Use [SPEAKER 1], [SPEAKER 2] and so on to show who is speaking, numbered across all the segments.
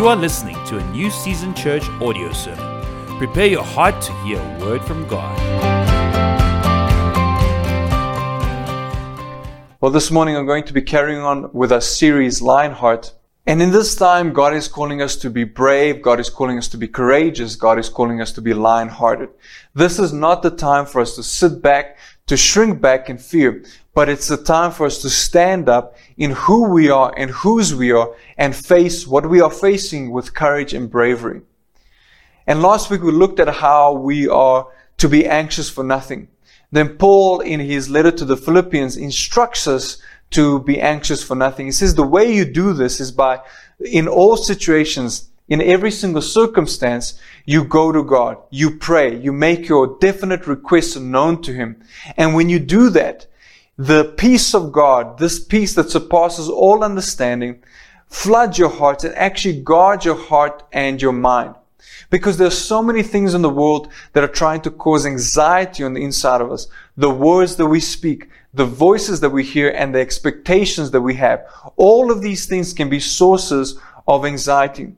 [SPEAKER 1] You are listening to a New Season Church audio sermon. Prepare your heart to hear a word from God.
[SPEAKER 2] Well, this morning I'm going to be carrying on with our series Lionheart. And in this time, God is calling us to be brave. God is calling us to be courageous. God is calling us to be lion-hearted. This is not the time for us to sit back, to shrink back in fear, but it's the time for us to stand up in who we are and whose we are and face what we are facing with courage and bravery. And last week we looked at how we are to be anxious for nothing. Then Paul, in his letter to the Philippians, instructs us to be anxious for nothing. He says the way you do this is by, in all situations, in every single circumstance, you go to God, you pray, you make your definite requests known to Him. And when you do that, the peace of God, this peace that surpasses all understanding, floods your heart and actually guards your heart and your mind. Because there are so many things in the world that are trying to cause anxiety on the inside of us. The words that we speak, the voices that we hear, and the expectations that we have. All of these things can be sources of anxiety.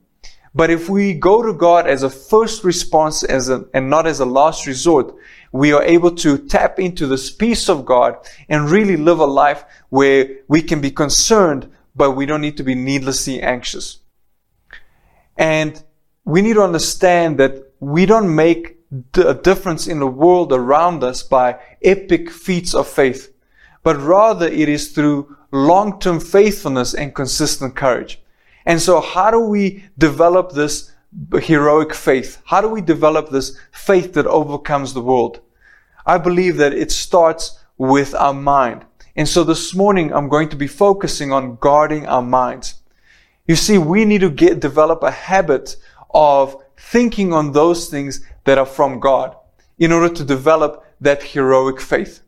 [SPEAKER 2] But if we go to God as a first response as a, and not as a last resort, we are able to tap into this peace of God and really live a life where we can be concerned, but we don't need to be needlessly anxious. And we need to understand that we don't make a difference in the world around us by epic feats of faith, but rather it is through long-term faithfulness and consistent courage. And so how do we develop this heroic faith? How do we develop this faith that overcomes the world? I believe that it starts with our mind. And so this morning I'm going to be focusing on guarding our minds. You see, we need to get, develop a habit of thinking on those things that are from God in order to develop that heroic faith.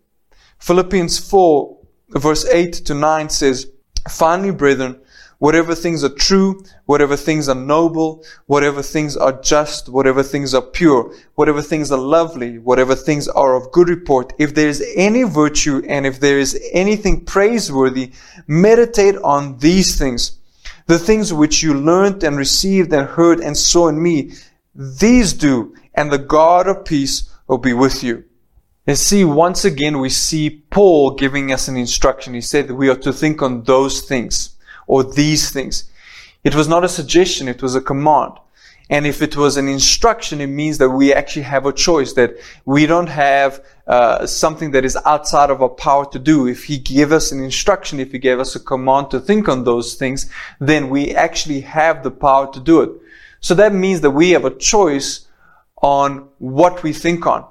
[SPEAKER 2] Philippians 4 verse 8 to 9 says, Finally, brethren, whatever things are true, whatever things are noble, whatever things are just, whatever things are pure, whatever things are lovely, whatever things are of good report, if there is any virtue and if there is anything praiseworthy, meditate on these things. The things which you learned and received and heard and saw in me, these do, and the God of peace will be with you. And see, once again, we see Paul giving us an instruction. He said that we are to think on those things or these things. It was not a suggestion, it was a command. And if it was an instruction, it means that we actually have a choice, that we don't have uh, something that is outside of our power to do. If He gave us an instruction, if He gave us a command to think on those things, then we actually have the power to do it. So that means that we have a choice on what we think on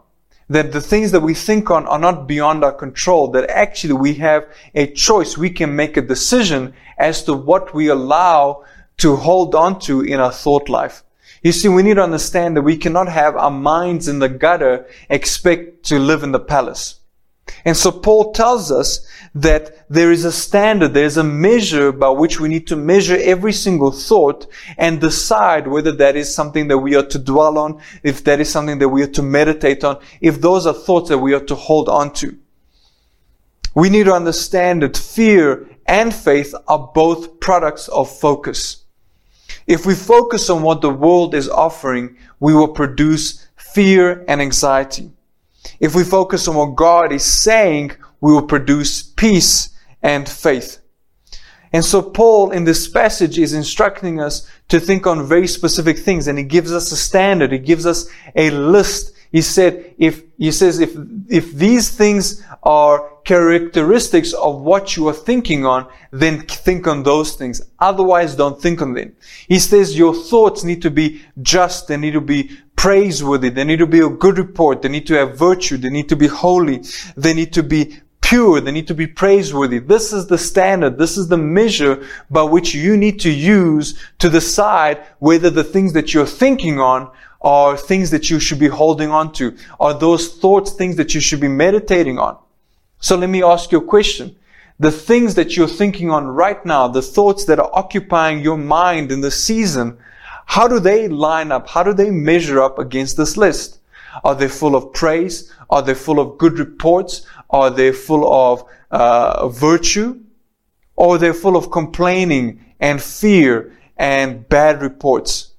[SPEAKER 2] that the things that we think on are not beyond our control, that actually we have a choice. We can make a decision as to what we allow to hold on to in our thought life. You see, we need to understand that we cannot have our minds in the gutter, expect to live in the palace. And so Paul tells us that there is a standard, there's a measure by which we need to measure every single thought and decide whether that is something that we are to dwell on, if that is something that we are to meditate on, if those are thoughts that we are to hold on to. We need to understand that fear and faith are both products of focus. If we focus on what the world is offering, we will produce fear and anxiety. If we focus on what God is saying, we will produce peace and faith. And so Paul in this passage is instructing us to think on very specific things and he gives us a standard. He gives us a list. He said, if, he says, if, if these things are characteristics of what you are thinking on, then think on those things. Otherwise, don't think on them. He says your thoughts need to be just. They need to be praiseworthy. They need to be a good report. They need to have virtue. They need to be holy. They need to be pure. They need to be praiseworthy. This is the standard. This is the measure by which you need to use to decide whether the things that you're thinking on are things that you should be holding on to. Are those thoughts things that you should be meditating on? So let me ask you a question. The things that you're thinking on right now, the thoughts that are occupying your mind in the season, how do they line up? How do they measure up against this list? Are they full of praise? Are they full of good reports? Are they full of uh, virtue? Or are they full of complaining and fear and bad reports.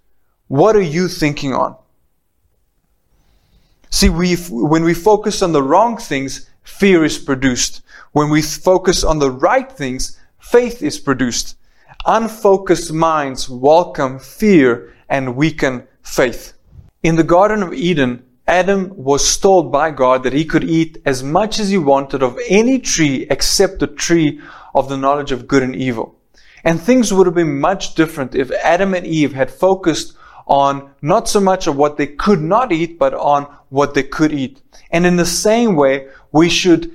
[SPEAKER 2] What are you thinking on? See, we, when we focus on the wrong things, fear is produced. When we focus on the right things, faith is produced. Unfocused minds welcome fear and weaken faith. In the Garden of Eden, Adam was told by God that he could eat as much as he wanted of any tree except the tree of the knowledge of good and evil. And things would have been much different if Adam and Eve had focused on not so much of what they could not eat, but on what they could eat. And in the same way, we should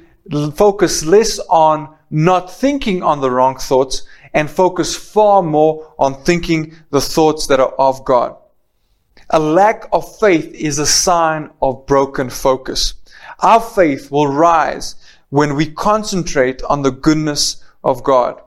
[SPEAKER 2] focus less on not thinking on the wrong thoughts and focus far more on thinking the thoughts that are of God. A lack of faith is a sign of broken focus. Our faith will rise when we concentrate on the goodness of God.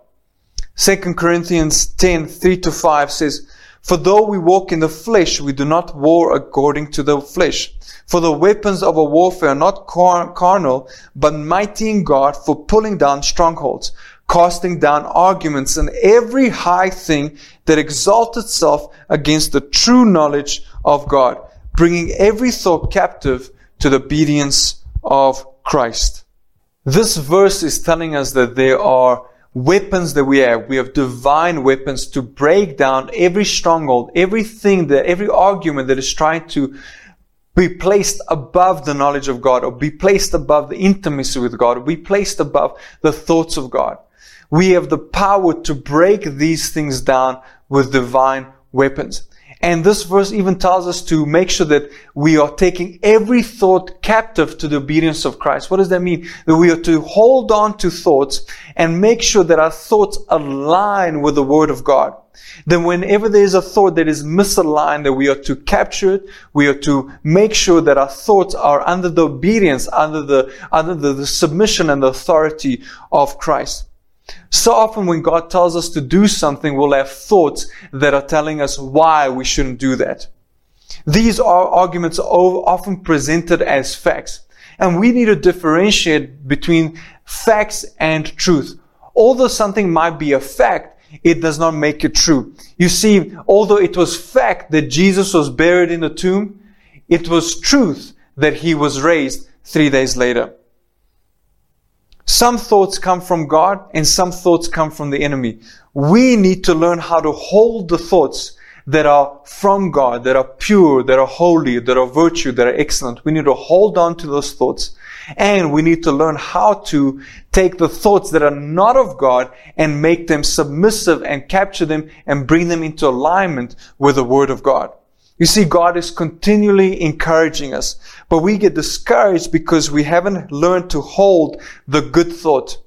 [SPEAKER 2] 2 Corinthians 10, 3 to 5 says, For though we walk in the flesh, we do not war according to the flesh. For the weapons of our warfare are not car- carnal, but mighty in God for pulling down strongholds, casting down arguments and every high thing that exalts itself against the true knowledge of God, bringing every thought captive to the obedience of Christ. This verse is telling us that there are weapons that we have. We have divine weapons to break down every stronghold, everything that, every argument that is trying to be placed above the knowledge of God or be placed above the intimacy with God or be placed above the thoughts of God. We have the power to break these things down with divine weapons. And this verse even tells us to make sure that we are taking every thought captive to the obedience of Christ. What does that mean? That we are to hold on to thoughts and make sure that our thoughts align with the Word of God. Then whenever there is a thought that is misaligned, that we are to capture it, we are to make sure that our thoughts are under the obedience, under the, under the, the submission and the authority of Christ. So often when God tells us to do something, we'll have thoughts that are telling us why we shouldn't do that. These are arguments are often presented as facts. And we need to differentiate between facts and truth. Although something might be a fact, it does not make it true. You see, although it was fact that Jesus was buried in the tomb, it was truth that he was raised three days later. Some thoughts come from God and some thoughts come from the enemy. We need to learn how to hold the thoughts that are from God, that are pure, that are holy, that are virtue, that are excellent. We need to hold on to those thoughts. And we need to learn how to take the thoughts that are not of God and make them submissive and capture them and bring them into alignment with the Word of God. You see, God is continually encouraging us, but we get discouraged because we haven't learned to hold the good thought.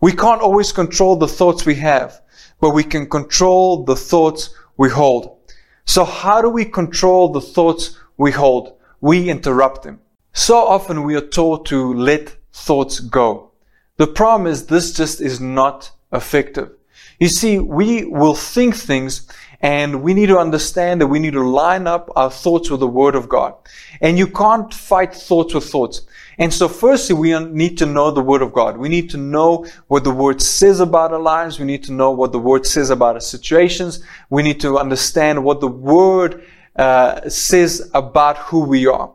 [SPEAKER 2] We can't always control the thoughts we have, but we can control the thoughts we hold. So how do we control the thoughts we hold? We interrupt them. So often we are taught to let thoughts go. The problem is this just is not effective. You see, we will think things and we need to understand that we need to line up our thoughts with the Word of God. And you can't fight thoughts with thoughts. And so firstly, we need to know the Word of God. We need to know what the Word says about our lives. We need to know what the Word says about our situations. We need to understand what the Word uh, says about who we are.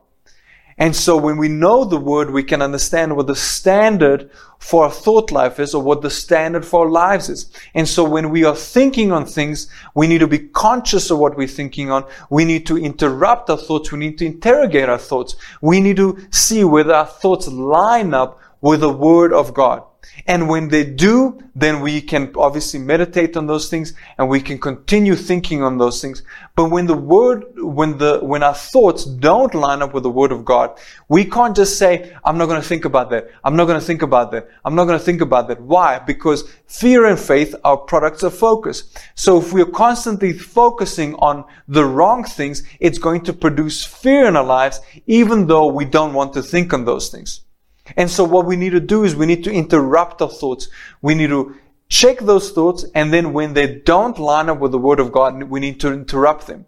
[SPEAKER 2] And so when we know the word, we can understand what the standard for our thought life is or what the standard for our lives is. And so when we are thinking on things, we need to be conscious of what we're thinking on. We need to interrupt our thoughts. We need to interrogate our thoughts. We need to see whether our thoughts line up with the word of God. And when they do, then we can obviously meditate on those things and we can continue thinking on those things. But when the word, when the, when our thoughts don't line up with the word of God, we can't just say, I'm not going to think about that. I'm not going to think about that. I'm not going to think about that. Why? Because fear and faith are products of focus. So if we're constantly focusing on the wrong things, it's going to produce fear in our lives, even though we don't want to think on those things. And so what we need to do is we need to interrupt our thoughts. We need to check those thoughts and then when they don't line up with the word of God, we need to interrupt them.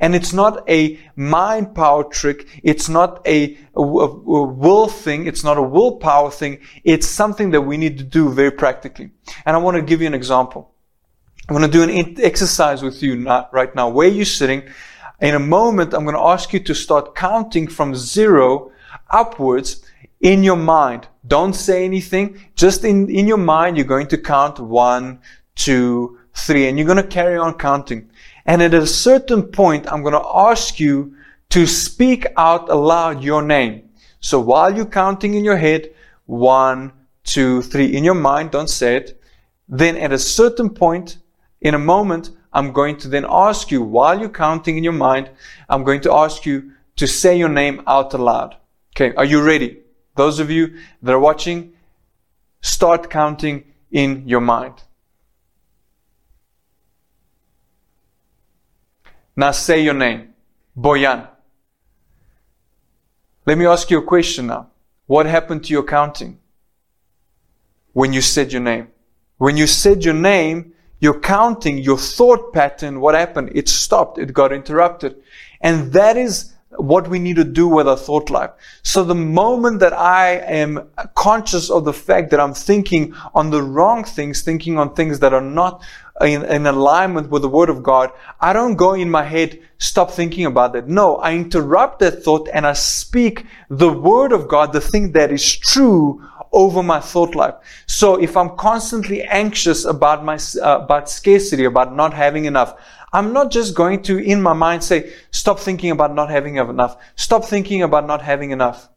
[SPEAKER 2] And it's not a mind power trick. It's not a, a, a, will thing. It's not a willpower thing. It's something that we need to do very practically. And I want to give you an example. I'm going to do an exercise with you right now. Where you're sitting, in a moment, I'm going to ask you to start counting from zero upwards in your mind. Don't say anything. Just in, in your mind, you're going to count one, two, three, and you're going to carry on counting. And at a certain point, I'm going to ask you to speak out aloud your name. So while you're counting in your head, one, two, three, in your mind, don't say it. Then at a certain point, in a moment, I'm going to then ask you, while you're counting in your mind, I'm going to ask you to say your name out aloud. Okay, are you ready? Those of you that are watching, start counting in your mind. Now say your name. Boyan. Let me ask you a question now. What happened to your counting when you said your name? When you said your name, your counting, your thought pattern, what happened? It stopped. It got interrupted. And that is what we need to do with our thought life. So the moment that I am conscious of the fact that I'm thinking on the wrong things, thinking on things that are not in, in, alignment with the word of God, I don't go in my head, stop thinking about that. No, I interrupt that thought and I speak the word of God, the thing that is true over my thought life. So if I'm constantly anxious about my, uh, about scarcity, about not having enough, I'm not just going to, in my mind, say, stop thinking about not having enough. Stop thinking about not having enough.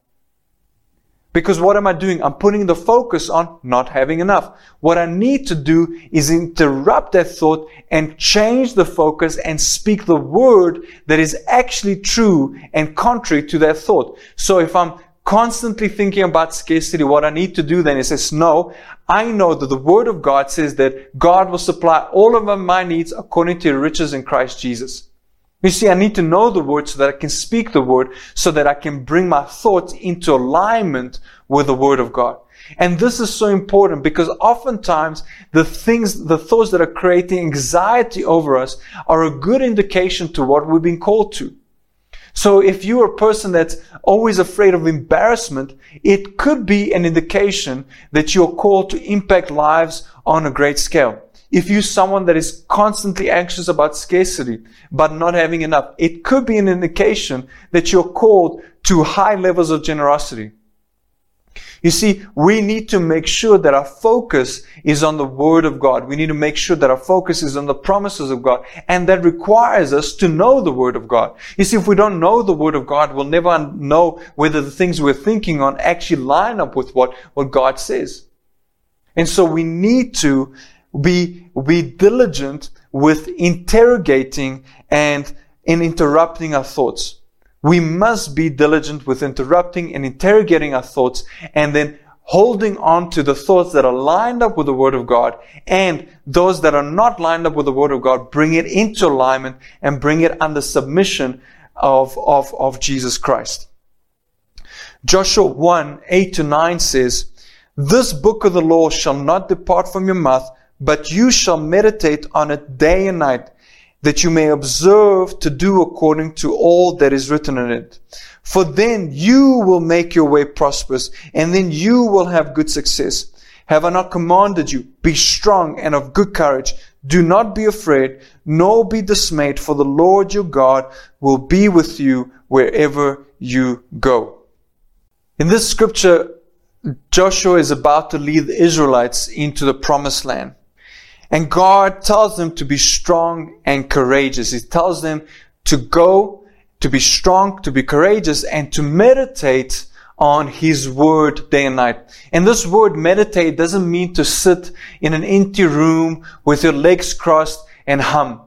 [SPEAKER 2] Because what am I doing? I'm putting the focus on not having enough. What I need to do is interrupt that thought and change the focus and speak the word that is actually true and contrary to that thought. So if I'm constantly thinking about scarcity, what I need to do then is says, no, I know that the word of God says that God will supply all of my needs according to riches in Christ Jesus. You see, I need to know the word so that I can speak the word so that I can bring my thoughts into alignment with the word of God. And this is so important because oftentimes the things, the thoughts that are creating anxiety over us are a good indication to what we've been called to. So if you're a person that's always afraid of embarrassment, it could be an indication that you're called to impact lives on a great scale. If you're someone that is constantly anxious about scarcity, but not having enough, it could be an indication that you're called to high levels of generosity. You see, we need to make sure that our focus is on the Word of God. We need to make sure that our focus is on the promises of God. And that requires us to know the Word of God. You see, if we don't know the Word of God, we'll never know whether the things we're thinking on actually line up with what, what God says. And so we need to be, be diligent with interrogating and in interrupting our thoughts. We must be diligent with interrupting and interrogating our thoughts and then holding on to the thoughts that are lined up with the Word of God and those that are not lined up with the Word of God, bring it into alignment and bring it under submission of, of, of Jesus Christ. Joshua 1, 8 to 9 says, This book of the law shall not depart from your mouth, but you shall meditate on it day and night that you may observe to do according to all that is written in it. For then you will make your way prosperous, and then you will have good success. Have I not commanded you? Be strong and of good courage. Do not be afraid, nor be dismayed, for the Lord your God will be with you wherever you go. In this scripture, Joshua is about to lead the Israelites into the promised land. And God tells them to be strong and courageous. He tells them to go, to be strong, to be courageous, and to meditate on His Word day and night. And this word meditate doesn't mean to sit in an empty room with your legs crossed and hum.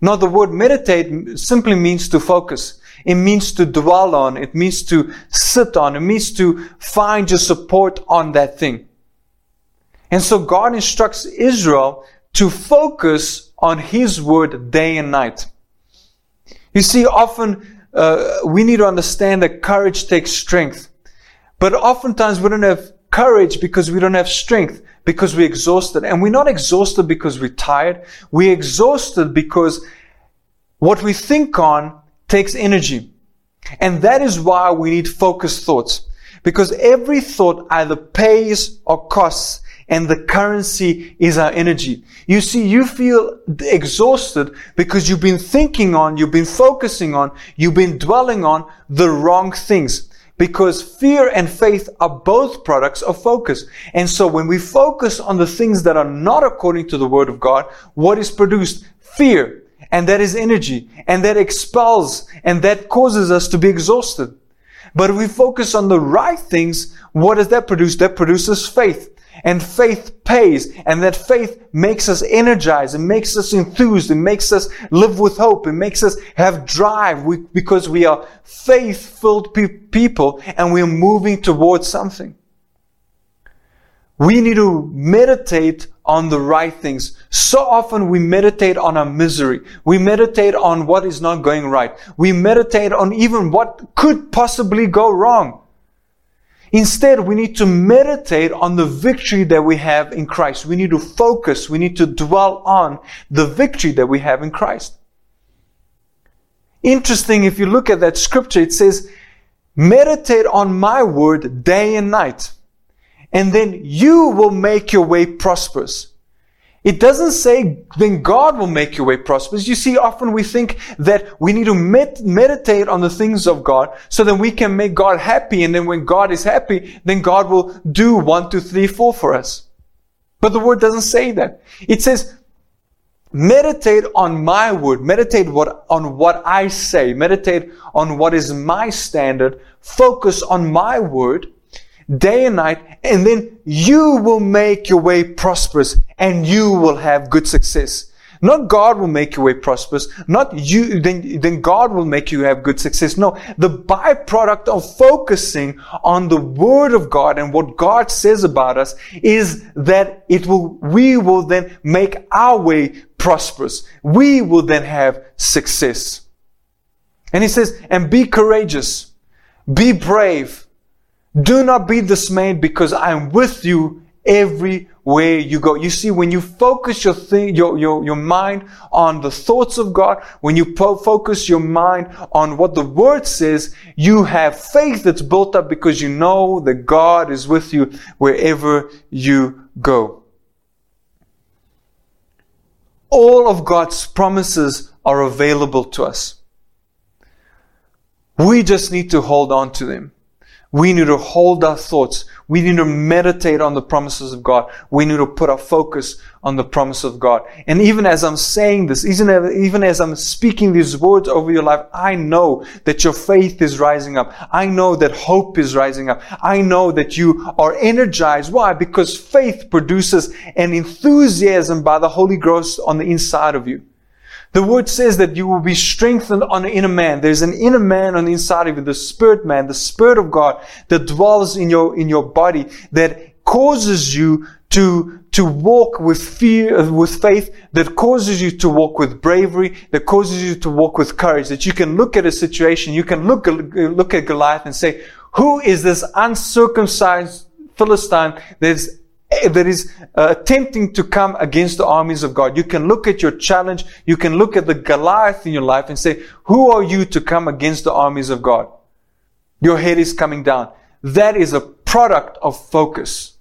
[SPEAKER 2] No, the word meditate simply means to focus. It means to dwell on. It means to sit on. It means to find your support on that thing. And so God instructs Israel to focus on His word day and night. You see, often uh, we need to understand that courage takes strength. But oftentimes we don't have courage because we don't have strength, because we're exhausted. And we're not exhausted because we're tired. We're exhausted because what we think on takes energy. And that is why we need focused thoughts. Because every thought either pays or costs and the currency is our energy. You see, you feel exhausted because you've been thinking on, you've been focusing on, you've been dwelling on the wrong things. Because fear and faith are both products of focus. And so when we focus on the things that are not according to the Word of God, what is produced? Fear. And that is energy. And that expels and that causes us to be exhausted. But if we focus on the right things, what does that produce? That produces faith. And faith pays. And that faith makes us energized. It makes us enthused. It makes us live with hope. It makes us have drive we, because we are faith-filled pe- people and we're moving towards something. We need to meditate on the right things. So often we meditate on our misery. We meditate on what is not going right. We meditate on even what could possibly go wrong. Instead, we need to meditate on the victory that we have in Christ. We need to focus. We need to dwell on the victory that we have in Christ. Interesting, if you look at that scripture, it says, meditate on my word day and night and then you will make your way prosperous. It doesn't say then God will make your way prosperous. You see, often we think that we need to med- meditate on the things of God so that we can make God happy. And then when God is happy, then God will do one, two, three, four for us. But the word doesn't say that. It says, meditate on my word. Meditate what, on what I say. Meditate on what is my standard. Focus on my word day and night, and then you will make your way prosperous and you will have good success. Not God will make your way prosperous. Not you, then, then God will make you have good success. No, the byproduct of focusing on the Word of God and what God says about us is that it will, we will then make our way prosperous. We will then have success. And he says, and be courageous. Be brave. Do not be dismayed because I am with you everywhere you go. You see, when you focus your thing, your, your, your mind on the thoughts of God, when you po- focus your mind on what the word says, you have faith that's built up because you know that God is with you wherever you go. All of God's promises are available to us. We just need to hold on to them. We need to hold our thoughts. We need to meditate on the promises of God. We need to put our focus on the promise of God. And even as I'm saying this, even as I'm speaking these words over your life, I know that your faith is rising up. I know that hope is rising up. I know that you are energized. Why? Because faith produces an enthusiasm by the Holy Ghost on the inside of you. The word says that you will be strengthened on the inner man. There's an inner man on the inside of you, the spirit man, the spirit of God that dwells in your, in your body that causes you to, to walk with fear, with faith, that causes you to walk with bravery, that causes you to walk with courage, that you can look at a situation, you can look, look at Goliath and say, who is this uncircumcised Philistine that's that is uh, attempting to come against the armies of God. You can look at your challenge. You can look at the Goliath in your life and say, who are you to come against the armies of God? Your head is coming down. That is a product of focus.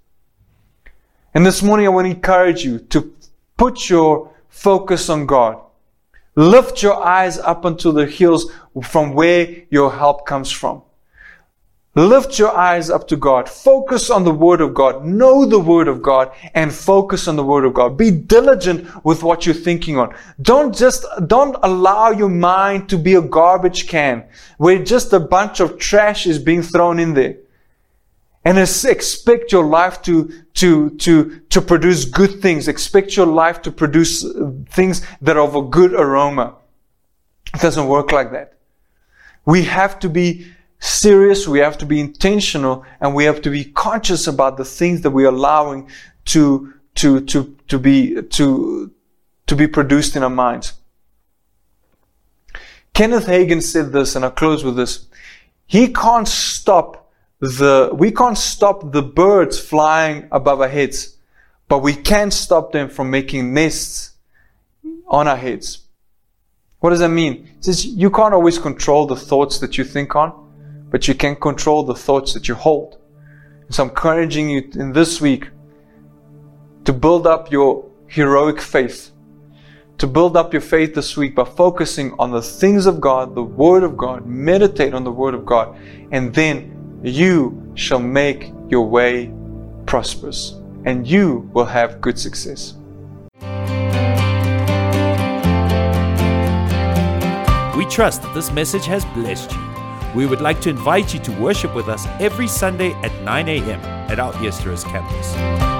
[SPEAKER 2] And this morning I want to encourage you to put your focus on God. Lift your eyes up unto the hills from where your help comes from. Lift your eyes up to God. Focus on the Word of God. Know the Word of God and focus on the Word of God. Be diligent with what you're thinking on. Don't just, don't allow your mind to be a garbage can where just a bunch of trash is being thrown in there. And expect your life to, to, to, to produce good things. Expect your life to produce uh, things that are of a good aroma. It doesn't work like that. We have to be serious, we have to be intentional, and we have to be conscious about the things that we're allowing to, to, to, to be, to, to be produced in our minds. Kenneth Hagin said this, and I'll close with this. He can't stop the, we can't stop the birds flying above our heads, but we can stop them from making nests on our heads. What does that mean? It says you can't always control the thoughts that you think on but you can control the thoughts that you hold. So I'm encouraging you in this week, to build up your heroic faith, to build up your faith this week by focusing on the things of God, the Word of God, meditate on the Word of God, and then you shall make your way prosperous and you will have good success.
[SPEAKER 1] We trust that this message has blessed you. We would like to invite you to worship with us every Sunday at 9 a.m. at our Easter's campus.